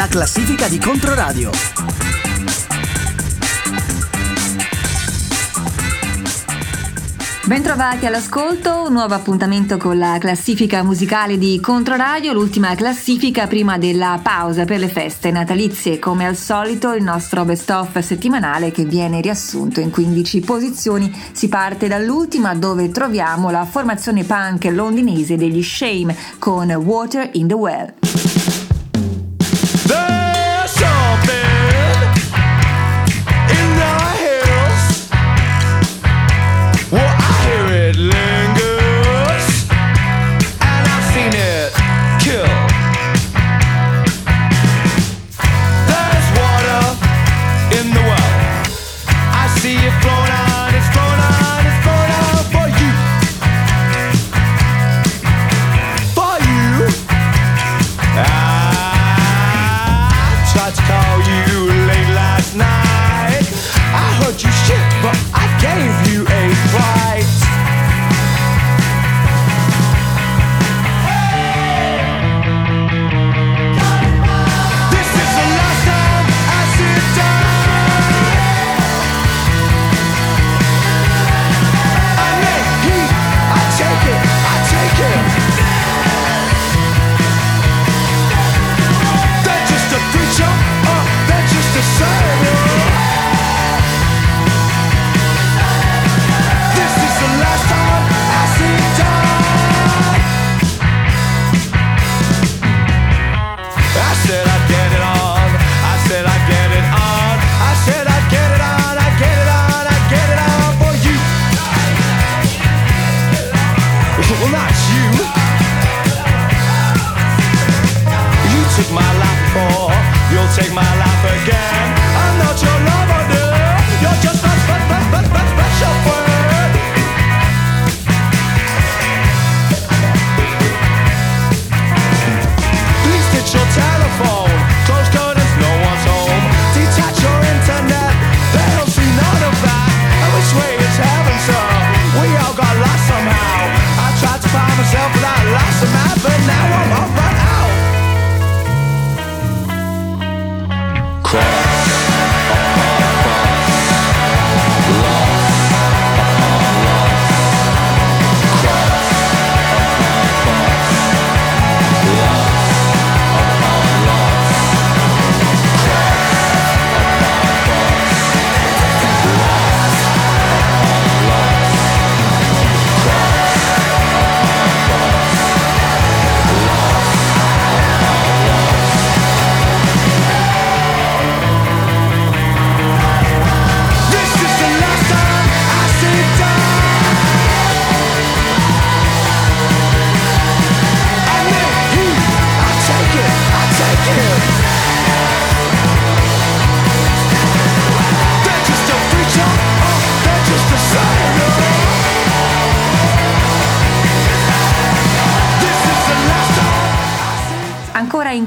la classifica di Controradio. Bentrovati all'ascolto, un nuovo appuntamento con la classifica musicale di Controradio, l'ultima classifica prima della pausa per le feste natalizie. Come al solito il nostro best of settimanale che viene riassunto in 15 posizioni. Si parte dall'ultima dove troviamo la formazione punk londinese degli Shame con Water in the Well.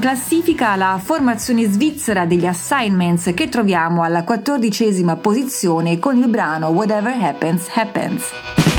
Classifica la formazione svizzera degli Assignments che troviamo alla quattordicesima posizione con il brano Whatever Happens happens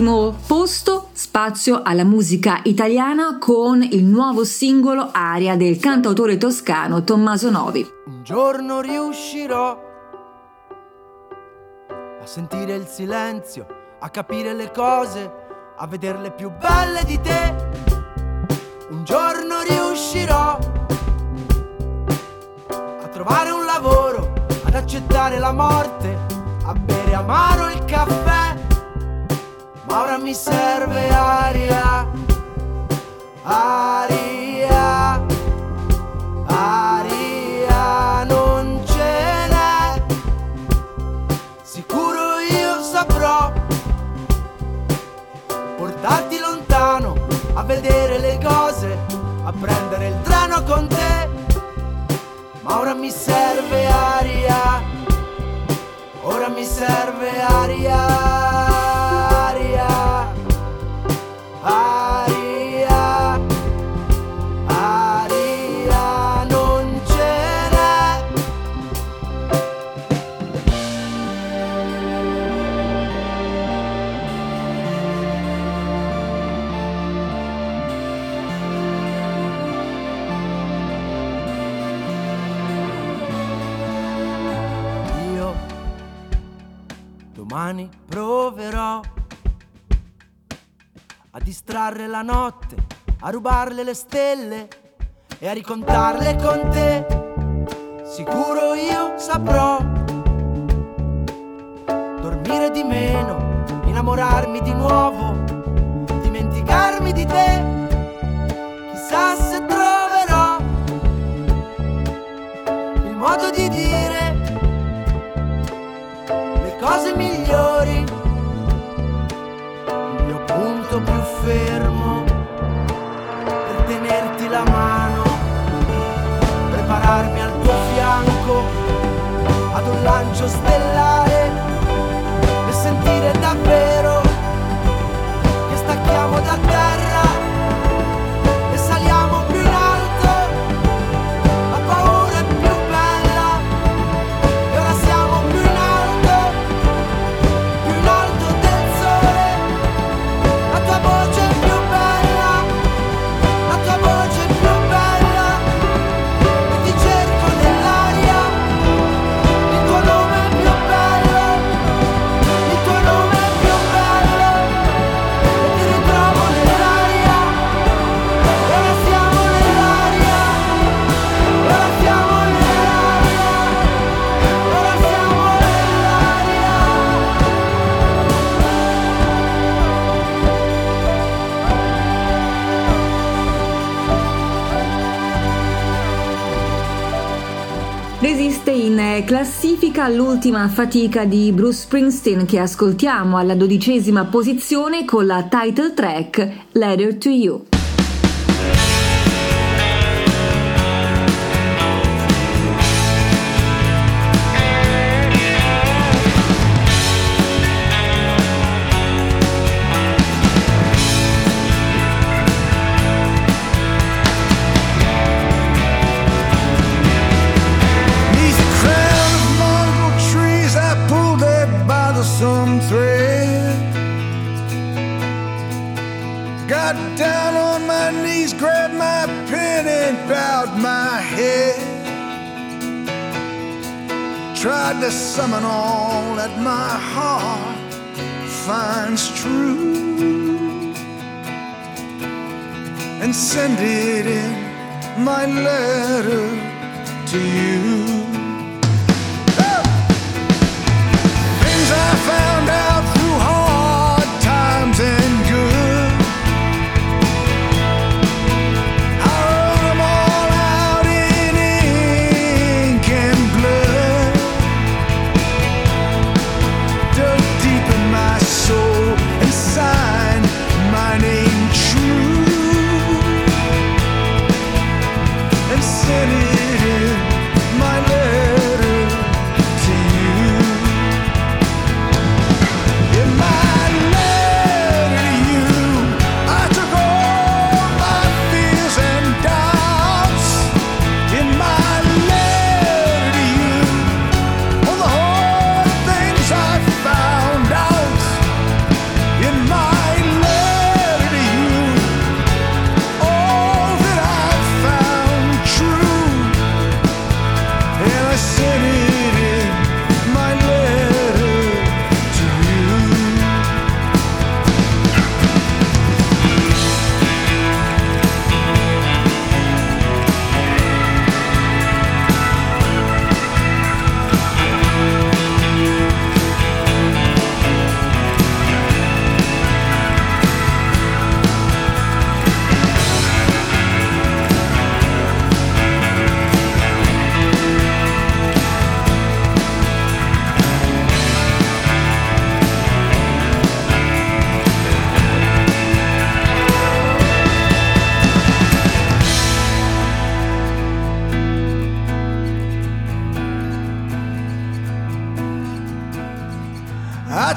hanno posto spazio alla musica italiana con il nuovo singolo Aria del cantautore toscano Tommaso Novi. Un giorno riuscirò a sentire il silenzio, a capire le cose, a vederle più belle di te. Un giorno riuscirò a trovare un lavoro, ad accettare la morte, a bere amaro il caffè. Ma ora mi serve aria, aria, aria, non ce n'è. Sicuro io saprò portarti lontano a vedere le cose, a prendere il treno con te. Ma ora mi serve aria, ora mi serve aria. A distrarre la notte, a rubarle le stelle e a ricontarle con te. Sicuro io saprò dormire di meno, innamorarmi di nuovo, dimenticarmi di te. lejos de la Classifica l'ultima fatica di Bruce Springsteen che ascoltiamo alla dodicesima posizione con la title track Letter to You. Tried to summon all that my heart finds true and send it in my letter to you.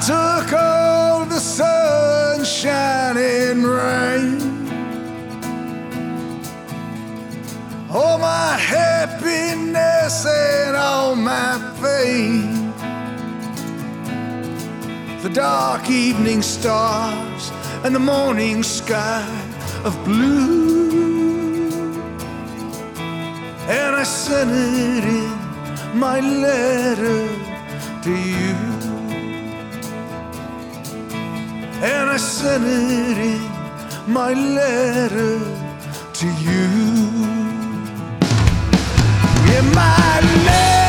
took all the sunshine and rain. All my happiness and all my pain. The dark evening stars and the morning sky of blue. And I sent it in my letter to you. And I sent it in my letter to you. In my letter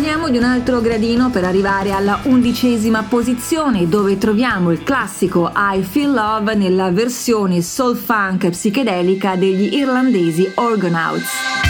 Saliamo di un altro gradino per arrivare alla undicesima posizione dove troviamo il classico I Feel Love nella versione soul funk psichedelica degli irlandesi Orgonauts.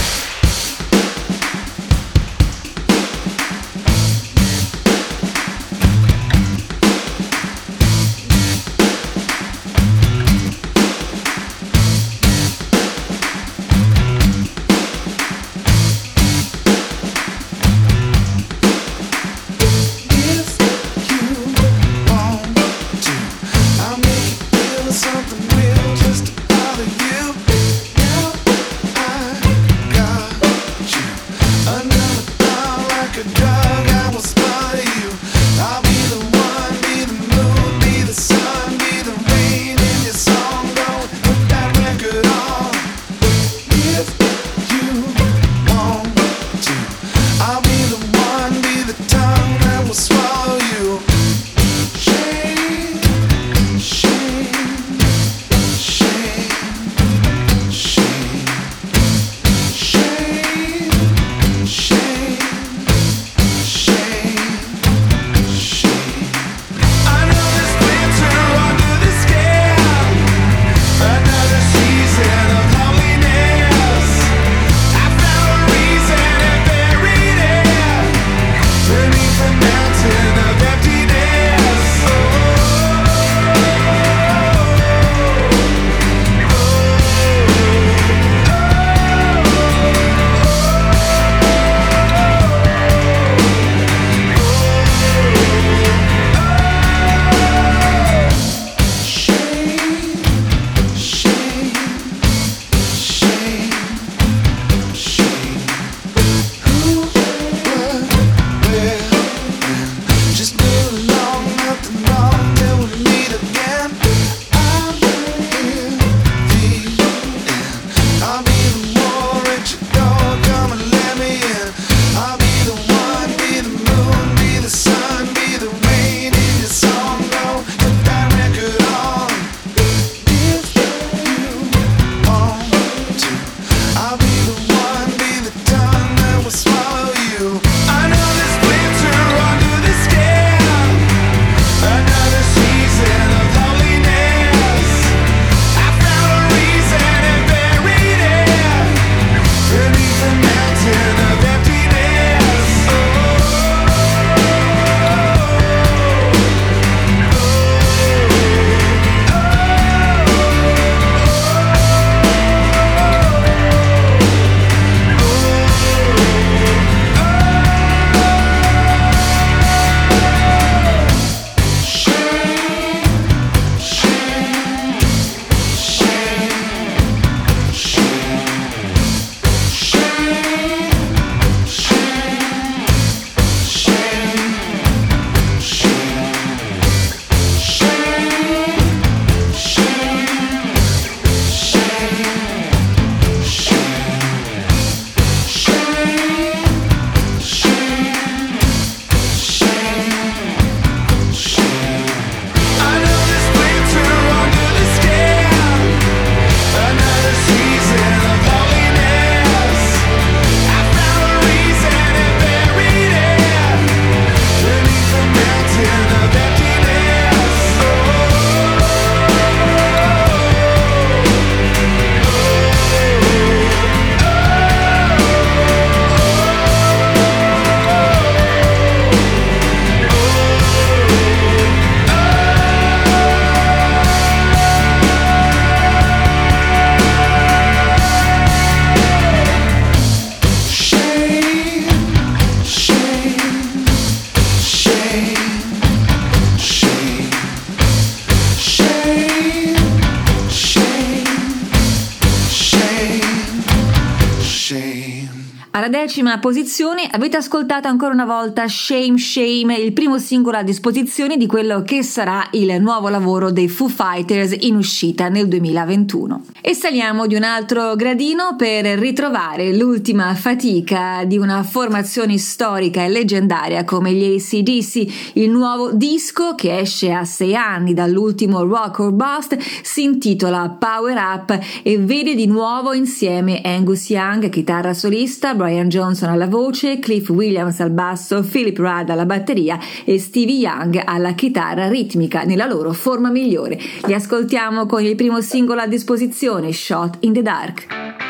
Decima posizione avete ascoltato ancora una volta Shame Shame, il primo singolo a disposizione di quello che sarà il nuovo lavoro dei Foo Fighters in uscita nel 2021. E saliamo di un altro gradino per ritrovare l'ultima fatica di una formazione storica e leggendaria come gli ACDC. Il nuovo disco che esce a sei anni dall'ultimo Rock or Bust si intitola Power Up e vede di nuovo insieme Angus Young, chitarra solista, Brian Johnson alla voce, Cliff Williams al basso, Philip Rudd alla batteria e Stevie Young alla chitarra ritmica nella loro forma migliore. Li ascoltiamo con il primo singolo a disposizione, Shot in the Dark.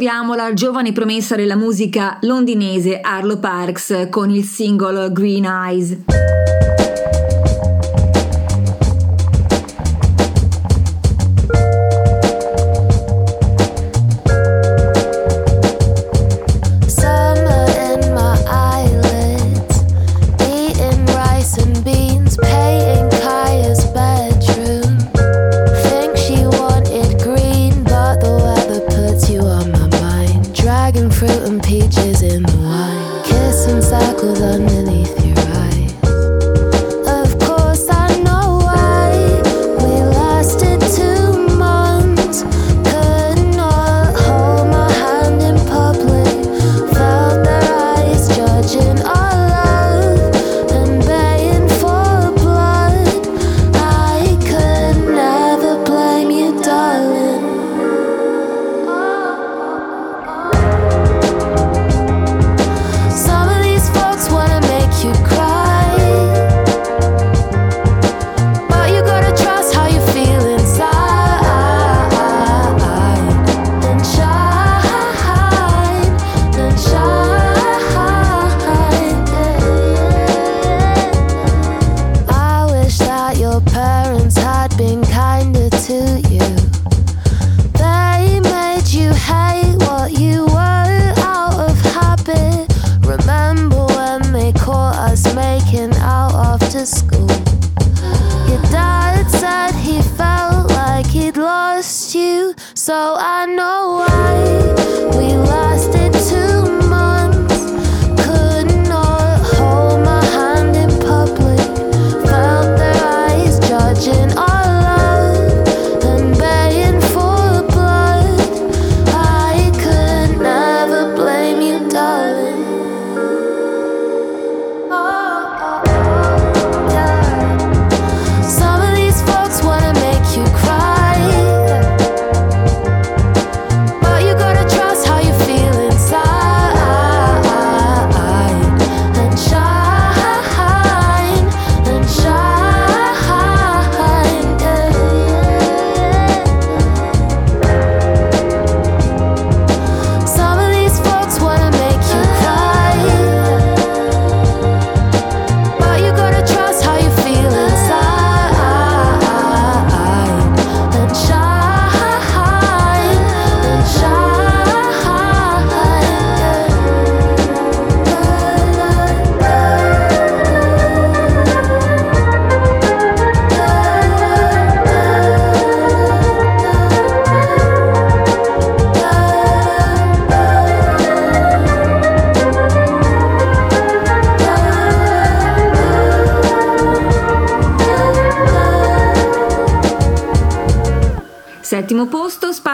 Ritroviamo la giovane promessa della musica londinese Arlo Parks con il singolo Green Eyes.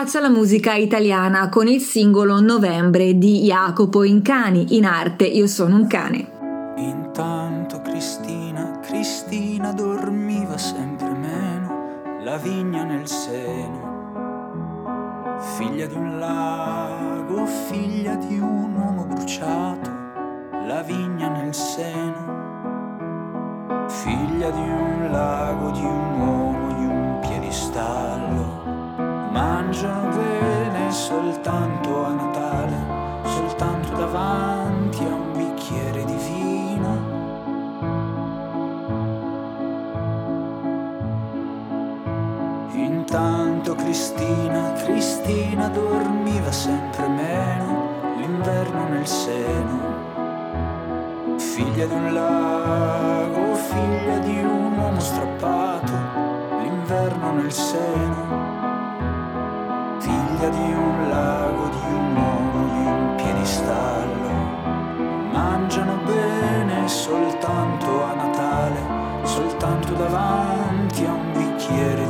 Spazia la musica italiana con il singolo Novembre di Jacopo Incani, in arte Io sono un cane. Intanto Cristina, Cristina dormiva sempre meno, la vigna nel seno. Figlia di un lago, figlia di un uomo bruciato, la vigna nel seno. Figlia di un lago, di un uomo, di un piedistallo. Mangiano bene soltanto a Natale, soltanto davanti a un bicchiere di vino. Intanto Cristina, Cristina dormiva sempre meno, l'inverno nel seno. Figlia di un lago, figlia di un uomo strappato, l'inverno nel seno. Figlia di un lago, di un uomo, di un piedistallo. Mangiano bene soltanto a Natale, soltanto davanti a un bicchiere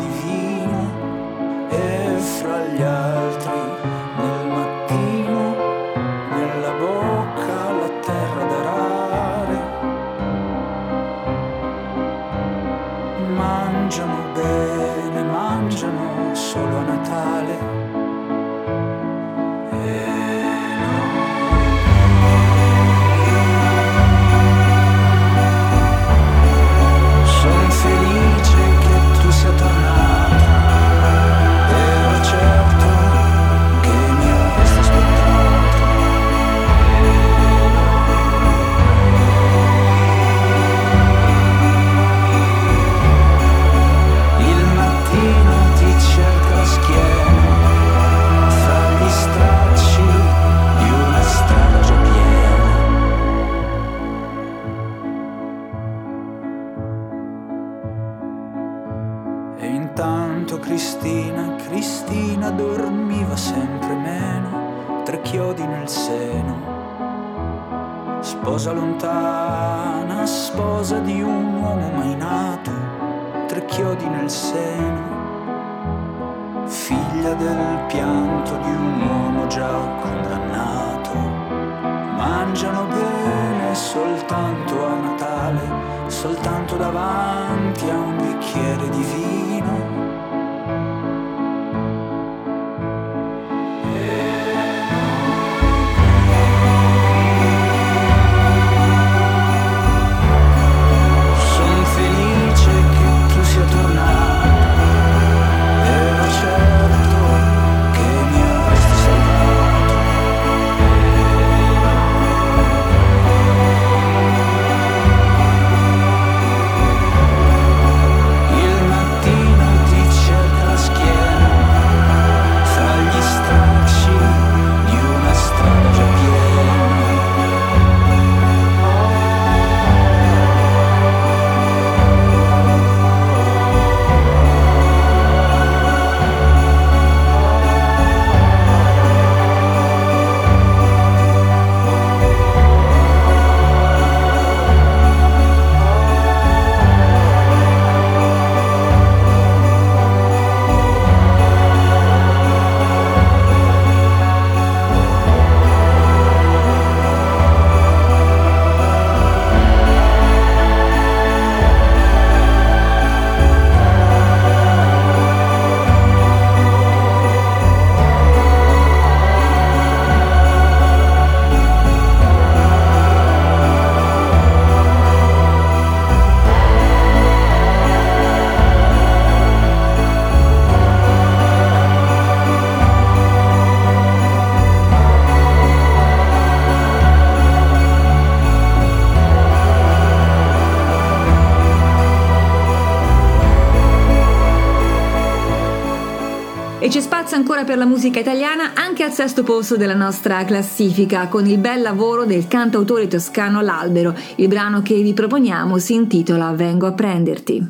per la musica italiana anche al sesto posto della nostra classifica con il bel lavoro del cantautore toscano L'Albero. Il brano che vi proponiamo si intitola Vengo a prenderti.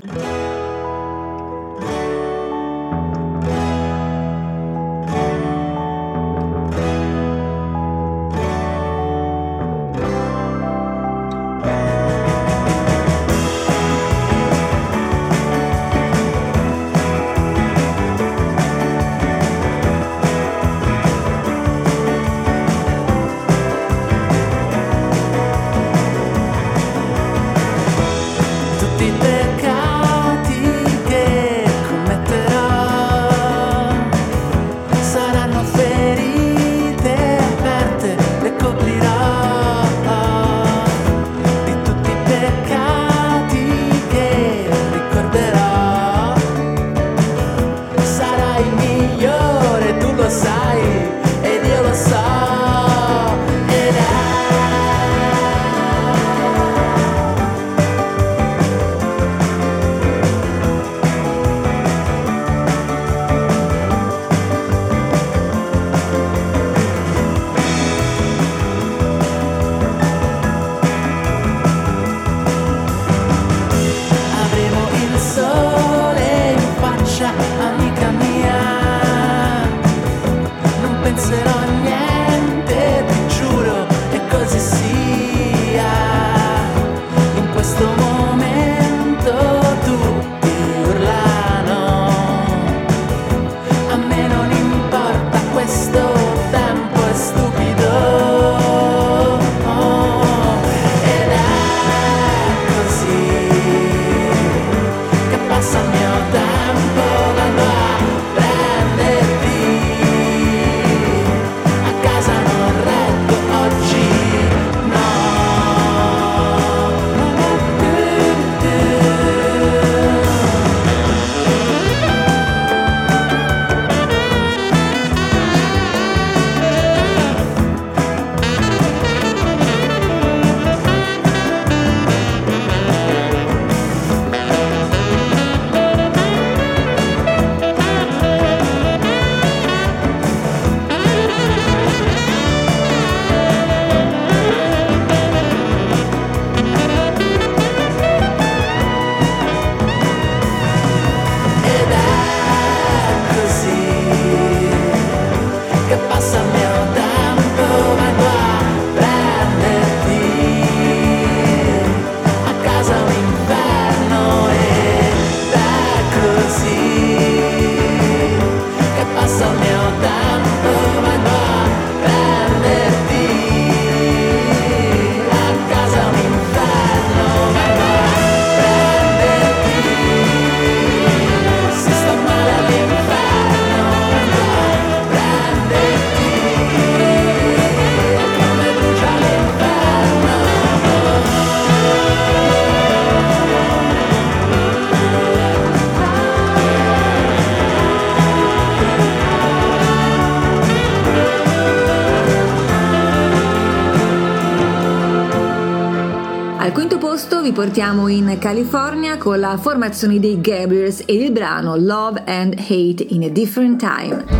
portiamo in California con la formazione dei Gabriels e il brano Love and Hate in a Different Time.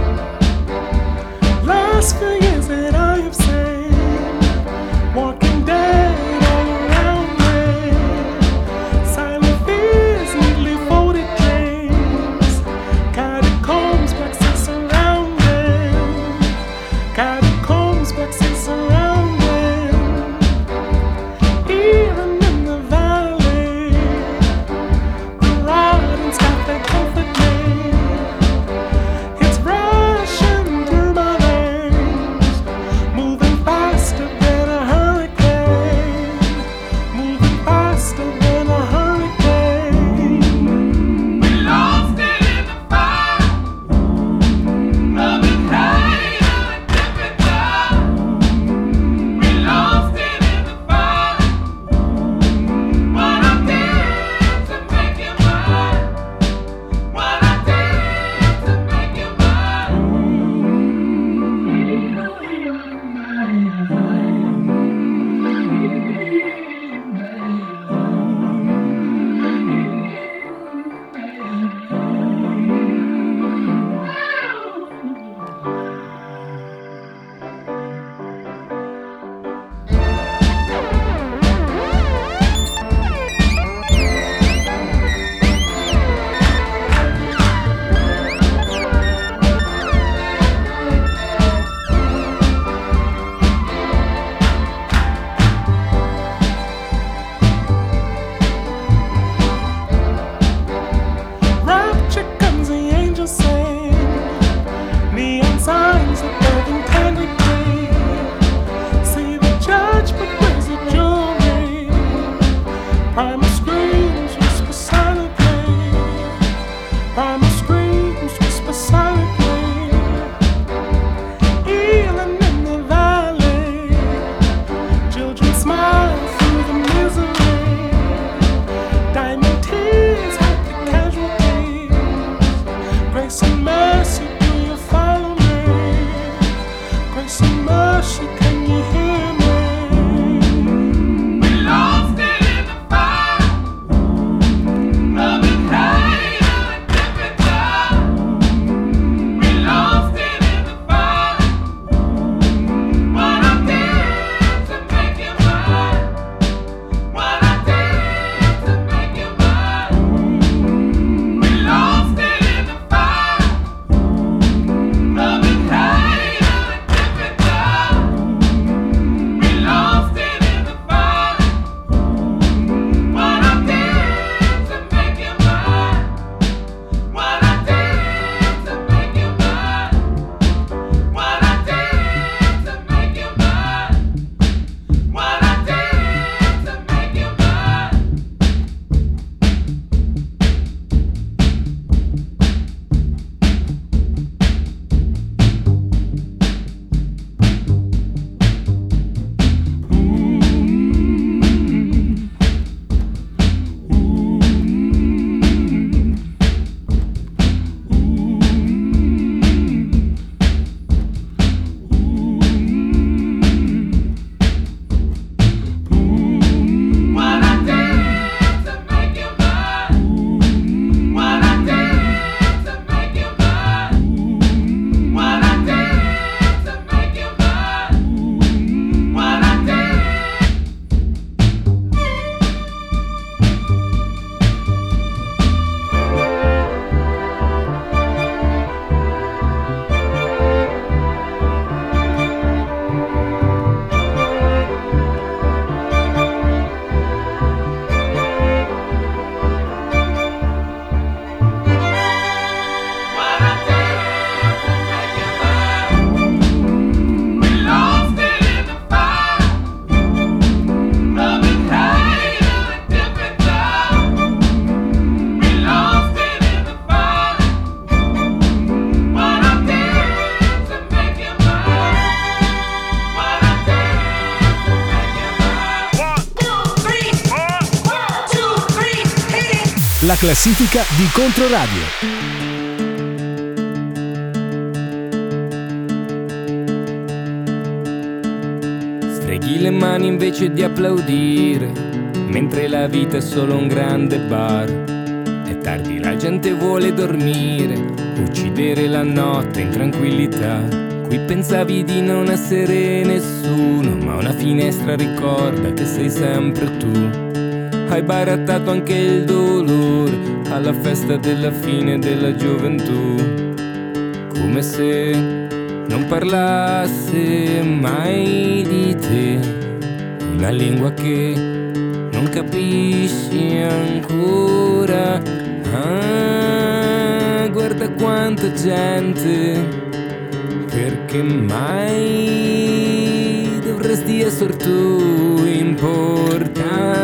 classifica di Controradio. Streghi le mani invece di applaudire, mentre la vita è solo un grande bar. È tardi, la gente vuole dormire, uccidere la notte in tranquillità. Qui pensavi di non essere nessuno, ma una finestra ricorda che sei sempre tu. Hai barattato anche il dolore alla festa della fine della gioventù, come se non parlasse mai di te, una lingua che non capisci ancora. Ah, guarda quanta gente, perché mai dovresti essere tu importante?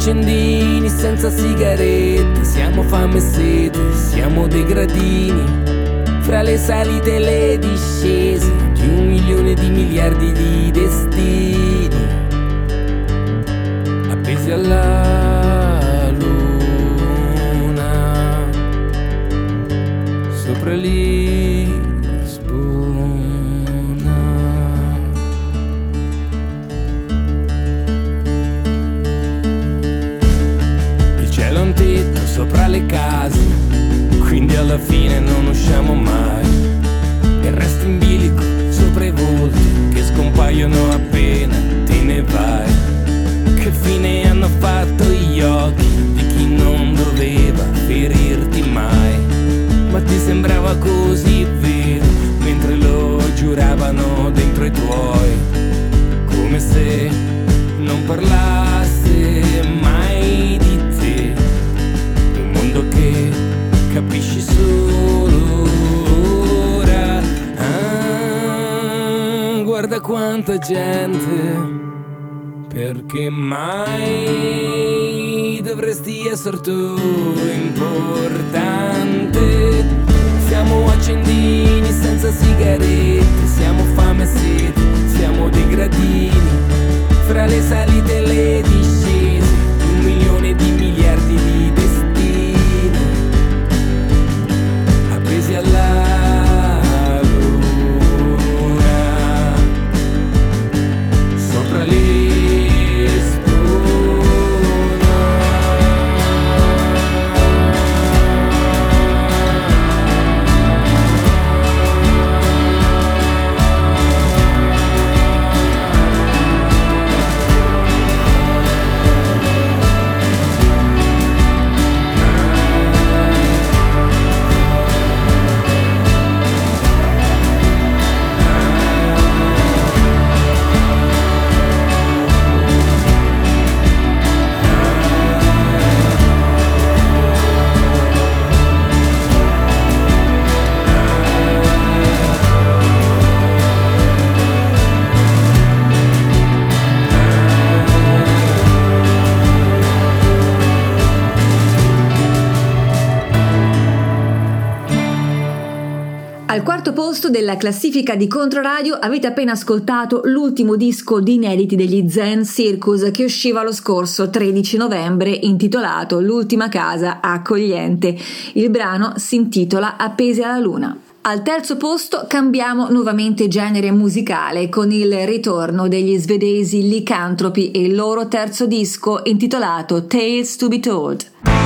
Accendini senza sigarette, siamo fame e sete, siamo dei gradini. Fra le salite e le discese di un milione di miliardi di destini. Appesi alla le case, quindi alla fine non usciamo mai. Il resto in bilico sopra i volti che scompaiono appena te ne vai. Che fine hanno fatto gli occhi di chi non doveva ferirti mai? Ma ti sembrava così vero mentre lo giuravano dentro i tuoi, come se non parlasse quanta gente. Perché mai dovresti essere tu importante? Siamo accendini senza sigarette, siamo fame e sete, siamo dei gradini, fra le salite e le discese, posto della classifica di Controradio avete appena ascoltato l'ultimo disco di inediti degli Zen Circus che usciva lo scorso 13 novembre intitolato L'ultima casa accogliente. Il brano si intitola Appesi alla luna. Al terzo posto cambiamo nuovamente genere musicale con il ritorno degli svedesi Licantropi e il loro terzo disco intitolato Tales to be Told.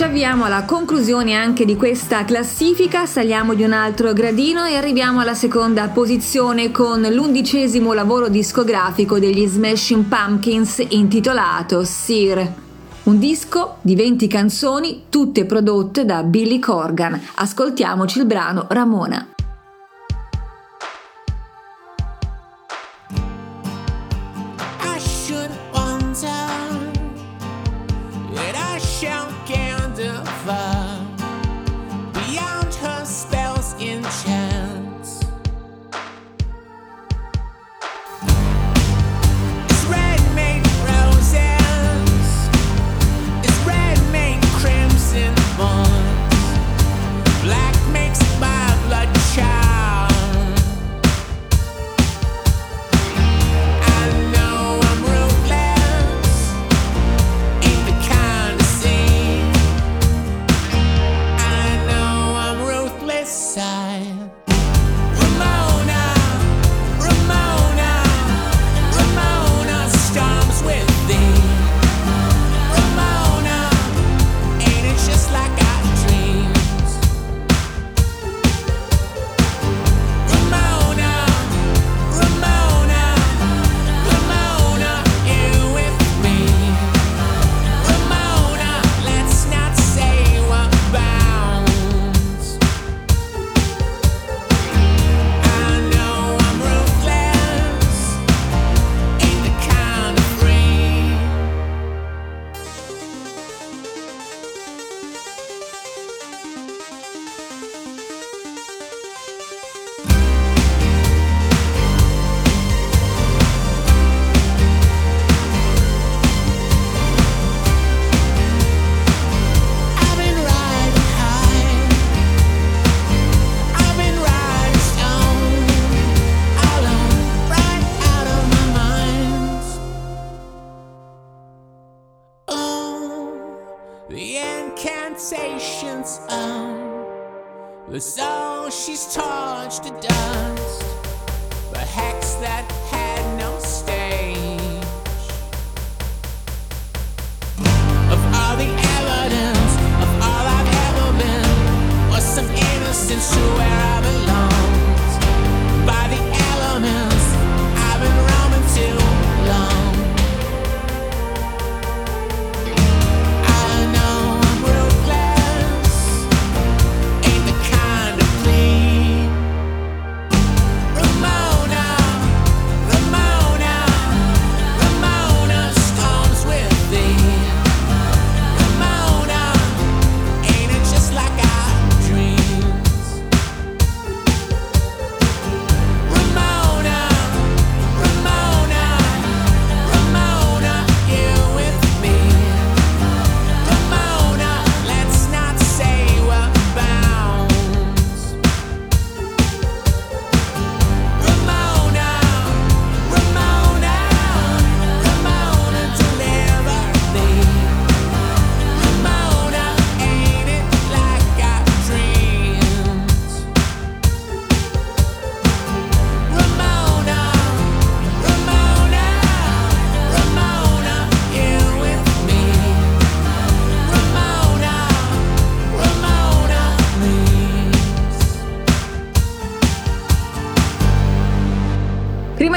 Arriviamo alla conclusione anche di questa classifica, saliamo di un altro gradino e arriviamo alla seconda posizione con l'undicesimo lavoro discografico degli Smashing Pumpkins intitolato Sear. Un disco di 20 canzoni, tutte prodotte da Billy Corgan. Ascoltiamoci il brano Ramona.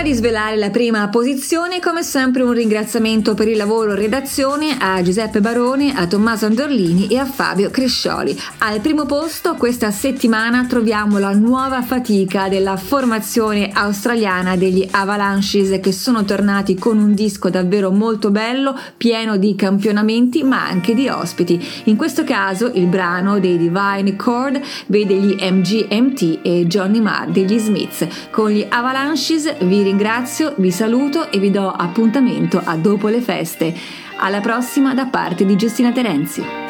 Di svelare la prima posizione, come sempre un ringraziamento per il lavoro redazione a Giuseppe Barone, a Tommaso Andorlini e a Fabio Crescioli. Al primo posto questa settimana troviamo la nuova fatica della formazione australiana degli Avalanches che sono tornati con un disco davvero molto bello, pieno di campionamenti ma anche di ospiti. In questo caso il brano dei Divine Chord vede gli MGMT e Johnny Marr degli Smiths. Con gli Avalanches vi ringrazio, vi saluto e vi do appuntamento a dopo le feste. Alla prossima da parte di Giustina Terenzi.